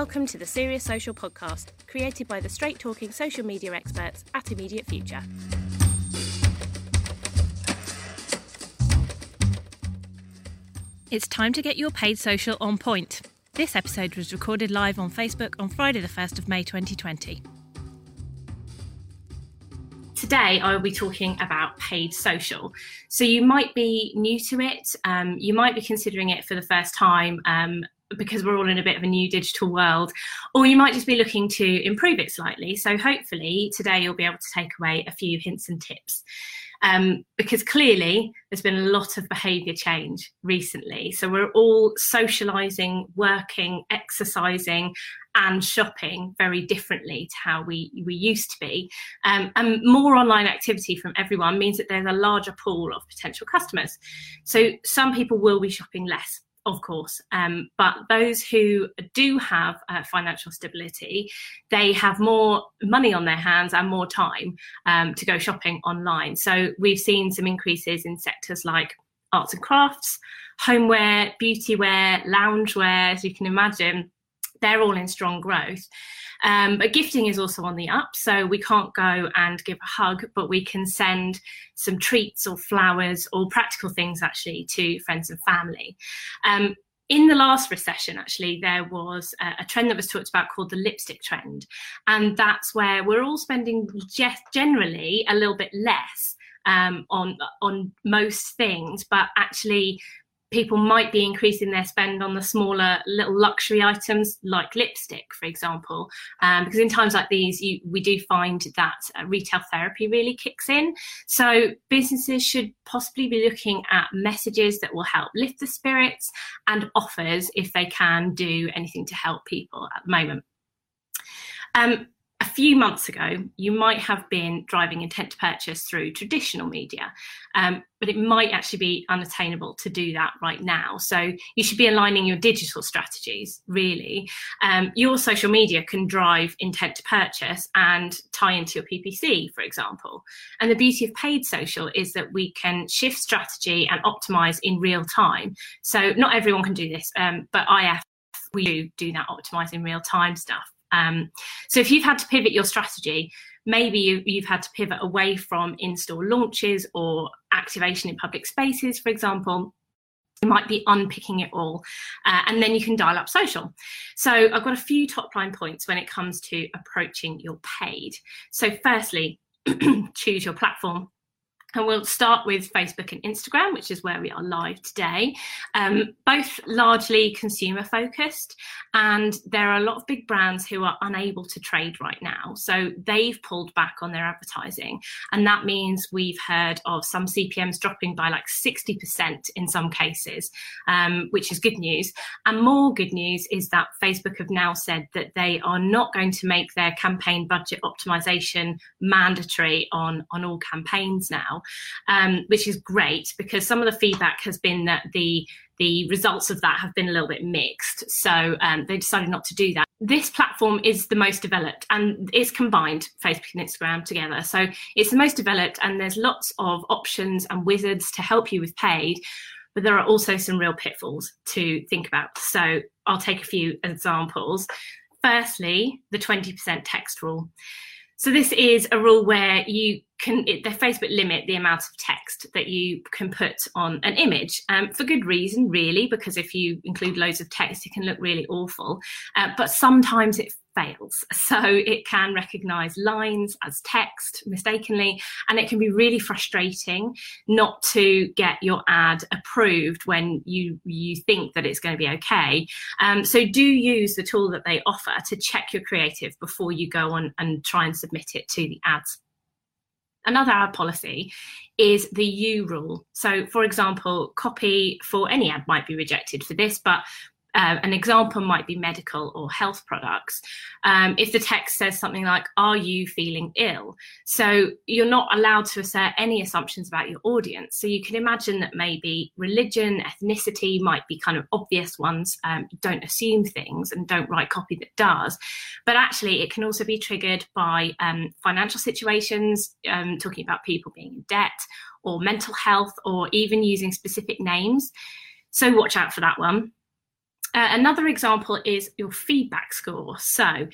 Welcome to the Serious Social podcast, created by the straight talking social media experts at Immediate Future. It's time to get your paid social on point. This episode was recorded live on Facebook on Friday, the 1st of May 2020. Today, I will be talking about paid social. So, you might be new to it, um, you might be considering it for the first time. Um, because we're all in a bit of a new digital world, or you might just be looking to improve it slightly. So, hopefully, today you'll be able to take away a few hints and tips. Um, because clearly there's been a lot of behaviour change recently. So we're all socialising, working, exercising, and shopping very differently to how we, we used to be. Um, and more online activity from everyone means that there's a larger pool of potential customers. So some people will be shopping less of course. Um, but those who do have uh, financial stability, they have more money on their hands and more time um, to go shopping online. So we've seen some increases in sectors like arts and crafts, homeware, beauty wear, loungewear, as you can imagine. They're all in strong growth. Um, but gifting is also on the up, so we can't go and give a hug, but we can send some treats or flowers or practical things actually to friends and family. Um, in the last recession, actually, there was a, trend that was talked about called the lipstick trend. And that's where we're all spending generally a little bit less um, on on most things, but actually people might be increasing their spend on the smaller little luxury items like lipstick for example. Um, because in times like these you, we do find that uh, retail therapy really kicks in. So businesses should possibly be looking at messages that will help lift the spirits and offers if they can do anything to help people at the moment. Um, few months ago, you might have been driving intent to purchase through traditional media, um, but it might actually be unattainable to do that right now. So you should be aligning your digital strategies, really. Um, your social media can drive intent to purchase and tie into your PPC, for example. And the beauty of paid social is that we can shift strategy and optimize in real time. So not everyone can do this, um, but IF, we do do that optimize in real time stuff. Um, so if you've had to pivot your strategy, maybe you, have had to pivot away from in-store launches or activation in public spaces, for example. You might be unpicking it all, uh, and then you can dial up social. So I've got a few top line points when it comes to approaching your paid. So firstly, choose your platform and we'll start with Facebook and Instagram, which is where we are live today. Um, both largely consumer focused, and there are a lot of big brands who are unable to trade right now. So they've pulled back on their advertising. And that means we've heard of some CPMs dropping by like 60% in some cases, um, which is good news. And more good news is that Facebook have now said that they are not going to make their campaign budget optimization mandatory on, on all campaigns now um, which is great because some of the feedback has been that the the results of that have been a little bit mixed. So um, they decided not to do that. This platform is the most developed and it's combined Facebook and Instagram together. So it's the most developed and there's lots of options and wizards to help you with paid. But there are also some real pitfalls to think about. So I'll take a few examples. Firstly, the 20% text rule. So this is a rule where you can it, the Facebook limit the amount of text that you can put on an image um, for good reason, really, because if you include loads of text, it can look really awful. Uh, but sometimes it fails. So it can recognize lines as text mistakenly, and it can be really frustrating not to get your ad approved when you you think that it's going to be okay. Um, so do use the tool that they offer to check your creative before you go on and try and submit it to the ads Another ad policy is the U rule. So, for example, copy for any ad might be rejected for this, but uh, an example might be medical or health products. Um, if the text says something like, Are you feeling ill? So you're not allowed to assert any assumptions about your audience. So you can imagine that maybe religion, ethnicity might be kind of obvious ones. Um, don't assume things and don't write copy that does. But actually, it can also be triggered by um, financial situations, um, talking about people being in debt or mental health or even using specific names. So watch out for that one. Uh, another example is your feedback score. So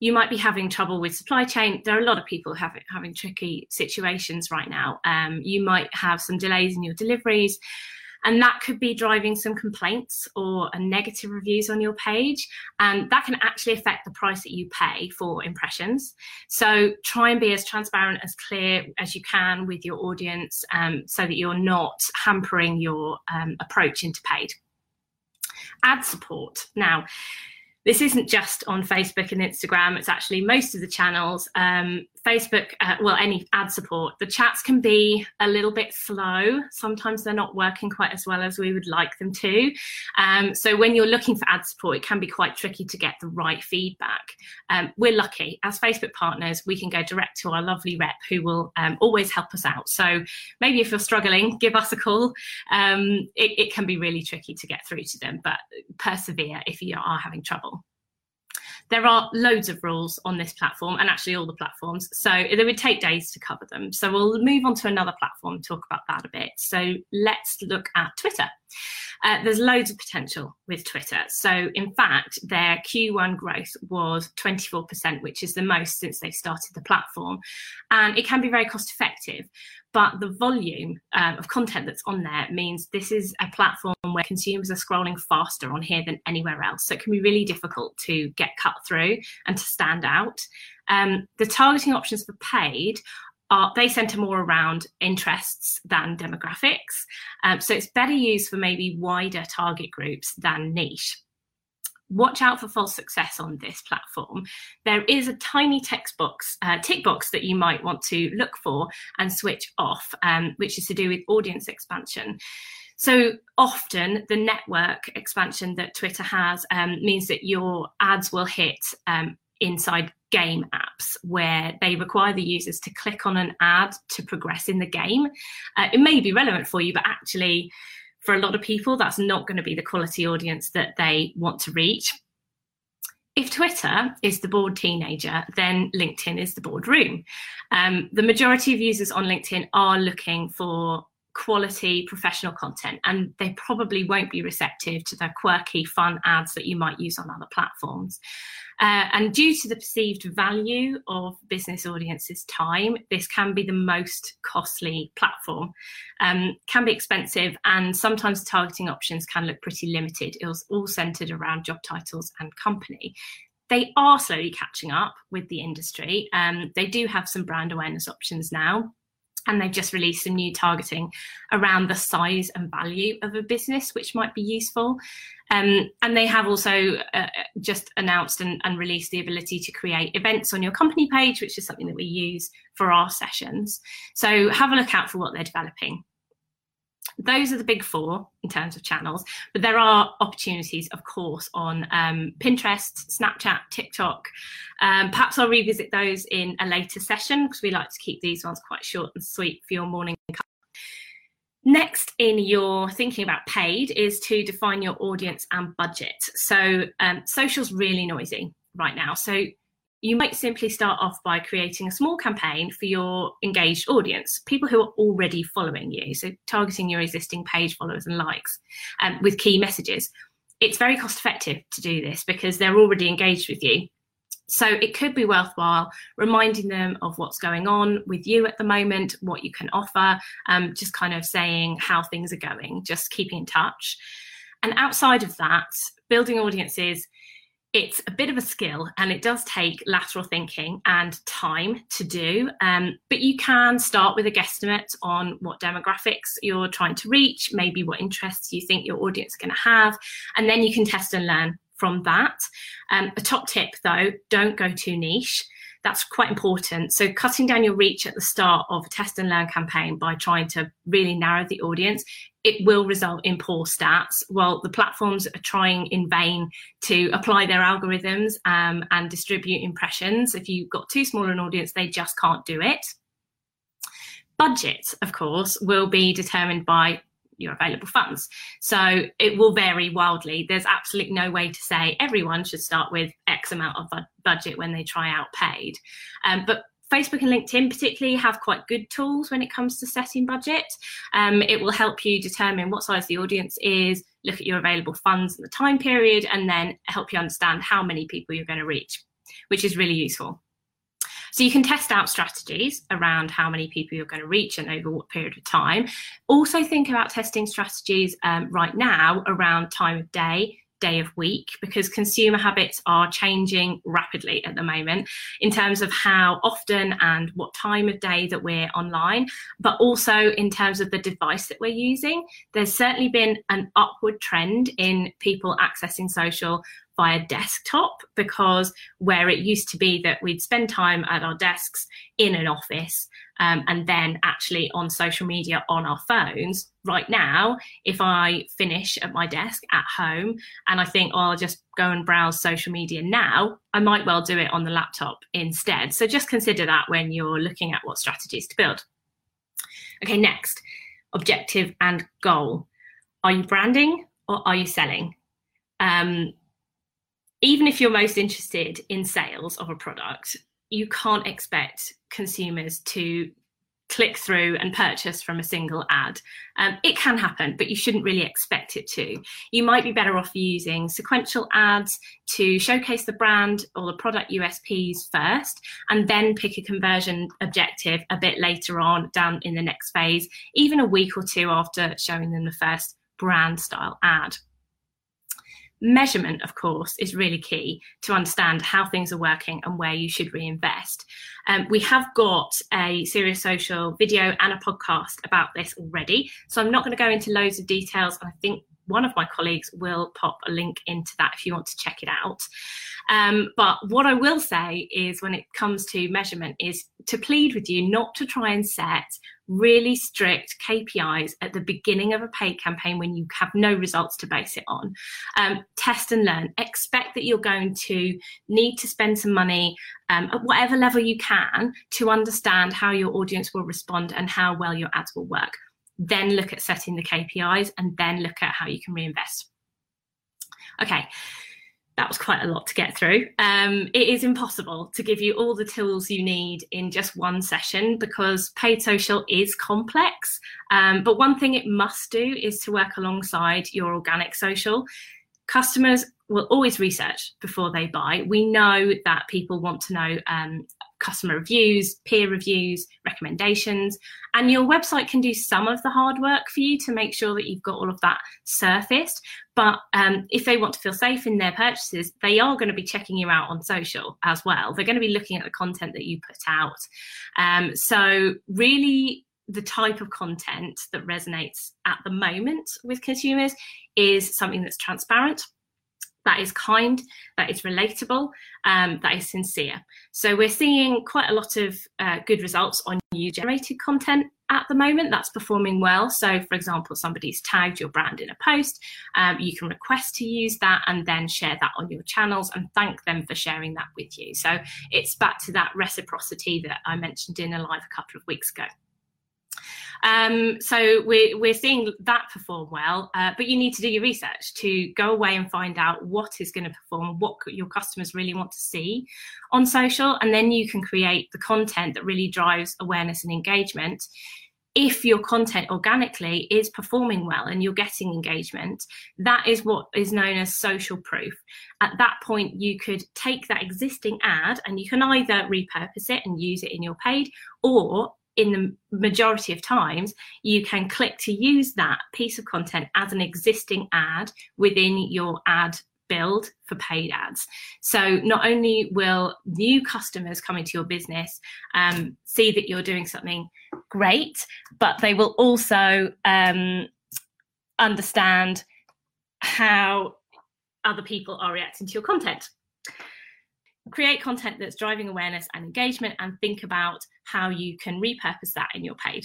you might be having trouble with supply chain. There are a lot of people having, having tricky situations right now. Um, you might have some delays in your deliveries. And that could be driving some complaints or negative reviews on your page. And that can actually affect the price that you pay for impressions. So try and be as transparent, as clear as you can with your audience um, so that you're not hampering your um, approach into paid. Ad support. Now, this isn't just on Facebook and Instagram, it's actually most of the channels. Um, Facebook, uh, well, any ad support, the chats can be a little bit slow. Sometimes they're not working quite as well as we would like them to. Um, so when you're looking for ad support, it can be quite tricky to get the right feedback. Um, we're lucky as Facebook partners, we can go direct to our lovely rep who will um, always help us out. So maybe if you're struggling, give us a call. Um, it, it can be really tricky to get through to them, but persevere if you are having trouble there are loads of rules on this platform and actually all the platforms. So it would take days to cover them. So we'll move on to another platform, talk about that a bit. So let's look at Twitter. Uh, there's loads of potential with Twitter. So, in fact, their Q1 growth was 24%, which is the most since they started the platform. And it can be very cost effective but the volume um, of content that's on there means this is a platform where consumers are scrolling faster on here than anywhere else. So it can be really difficult to get cut through and to stand out. Um, the targeting options for paid are they center more around interests than demographics. Um, so it's better used for maybe wider target groups than niche watch out for false success on this platform. There is a tiny text box, uh, tick box that you might want to look for and switch off, um, which is to do with audience expansion. So often the network expansion that Twitter has um, means that your ads will hit um, inside game apps where they require the users to click on an ad to progress in the game. Uh, it may be relevant for you, but actually for a lot of people, that's not going to be the quality audience that they want to reach. If Twitter is the bored teenager, then LinkedIn is the boardroom. Um, the majority of users on LinkedIn are looking for quality professional content and they probably won't be receptive to the quirky fun ads that you might use on other platforms. Uh, and due to the perceived value of business audiences time this can be the most costly platform. Um, can be expensive and sometimes targeting options can look pretty limited. It was all centered around job titles and company. They are slowly catching up with the industry. Um, they do have some brand awareness options now and they've just released some new targeting around the size and value of a business, which might be useful. Um, and they have also uh, just announced and, and, released the ability to create events on your company page, which is something that we use for our sessions. So have a look out for what they're developing those are the big four in terms of channels, but there are opportunities, of course, on um, Pinterest, Snapchat, TikTok. Um, perhaps I'll revisit those in a later session because we like to keep these ones quite short and sweet for your morning. Cup. Next, in your thinking about paid, is to define your audience and budget. So, um, social's really noisy right now. So, you might simply start off by creating a small campaign for your engaged audience, people who are already following you. So, targeting your existing page followers and likes um, with key messages. It's very cost effective to do this because they're already engaged with you. So, it could be worthwhile reminding them of what's going on with you at the moment, what you can offer, um, just kind of saying how things are going, just keeping in touch. And outside of that, building audiences it's a bit of a skill and it does take lateral thinking and time to do. Um, but you can start with a guesstimate on what demographics you're trying to reach, maybe what interests you think your audience is going to have, and then you can test and learn from that. Um, a top tip though, don't go too niche. That's quite important. So, cutting down your reach at the start of a test and learn campaign by trying to really narrow the audience it will result in poor stats. While the platforms are trying in vain to apply their algorithms um, and distribute impressions, if you've got too small an audience, they just can't do it. Budget, of course, will be determined by your available funds. So it will vary wildly. There's absolutely no way to say everyone should start with X amount of budget when they try out paid. Um, but Facebook and LinkedIn, particularly, have quite good tools when it comes to setting budget. Um, it will help you determine what size the audience is, look at your available funds and the time period, and then help you understand how many people you're going to reach, which is really useful. So you can test out strategies around how many people you're going to reach and over what period of time. Also think about testing strategies um, right now around time of day, day of week because consumer habits are changing rapidly at the moment in terms of how often and what time of day that we're online, but also in terms of the device that we're using. There's certainly been an upward trend in people accessing social via desktop because where it used to be that we'd spend time at our desks in an office um, and then actually on social media on our phones. Right now, if I finish at my desk at home and I think, oh, I'll just go and browse social media now, I might well do it on the laptop instead. So just consider that when you're looking at what strategies to build. Okay, next objective and goal. Are you branding or are you selling? Um, even if you're most interested in sales of a product, you can't expect consumers to click through and purchase from a single ad. Um, it can happen, but you shouldn't really expect it to. You might be better off using sequential ads to showcase the brand or the product USPs first, and then pick a conversion objective a bit later on down in the next phase, even a week or two after showing them the first brand style ad. Measurement, of course, is really key to understand how things are working and where you should reinvest. Um, we have got a Serious Social video and a podcast about this already, so I'm not going to go into loads of details. And I think one of my colleagues will pop a link into that if you want to check it out. Um, but what I will say is, when it comes to measurement, is to plead with you not to try and set really strict KPIs at the beginning of a paid campaign when you have no results to base it on. Um, test and learn. Expect that you're going to need to spend some money um, at whatever level you can to understand how your audience will respond and how well your ads will work. Then look at setting the KPIs and then look at how you can reinvest. Okay, that was quite a lot to get through. Um, it is impossible to give you all the tools you need in just one session because paid social is complex. Um, but one thing it must do is to work alongside your organic social. Customers will always research before they buy. We know that people want to know um, customer reviews, peer reviews, recommendations. And your website can do some of the hard work for you to make sure that you've got all of that surfaced. But um, if they want to feel safe in their purchases, they are going to be checking you out on social as well. They're going to be looking at the content that you put out. Um, so, really, the type of content that resonates at the moment with consumers is something that's transparent that is kind, that is relatable, um, that is sincere. So we're seeing quite a lot of uh, good results on user generated content at the moment that's performing well. So, for example, somebody's tagged your brand in a post, um, you can request to use that and then share that on your channels and thank them for sharing that with you. So, it's back to that reciprocity that I mentioned in a live a couple of weeks ago. Um, so we're, we're seeing that perform well, uh, but you need to do your research to go away and find out what is going to perform, what your customers really want to see on social, and then you can create the content that really drives awareness and engagement if your content organically is performing well and you're getting engagement, that is what is known as social proof. At that point, you could take that existing ad and you can either repurpose it and use it in your paid, or in the majority of times, you can click to use that piece of content as an existing ad within your ad build for paid ads. So not only will new customers coming to your business um, see that you're doing something great, but they will also um, understand how other people are reacting to your content create content that's driving awareness and engagement and think about how you can repurpose that in your paid.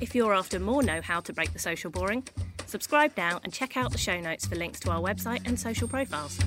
If you're after more know how to break the social boring, subscribe now and check out the show notes for links to our website and social profiles.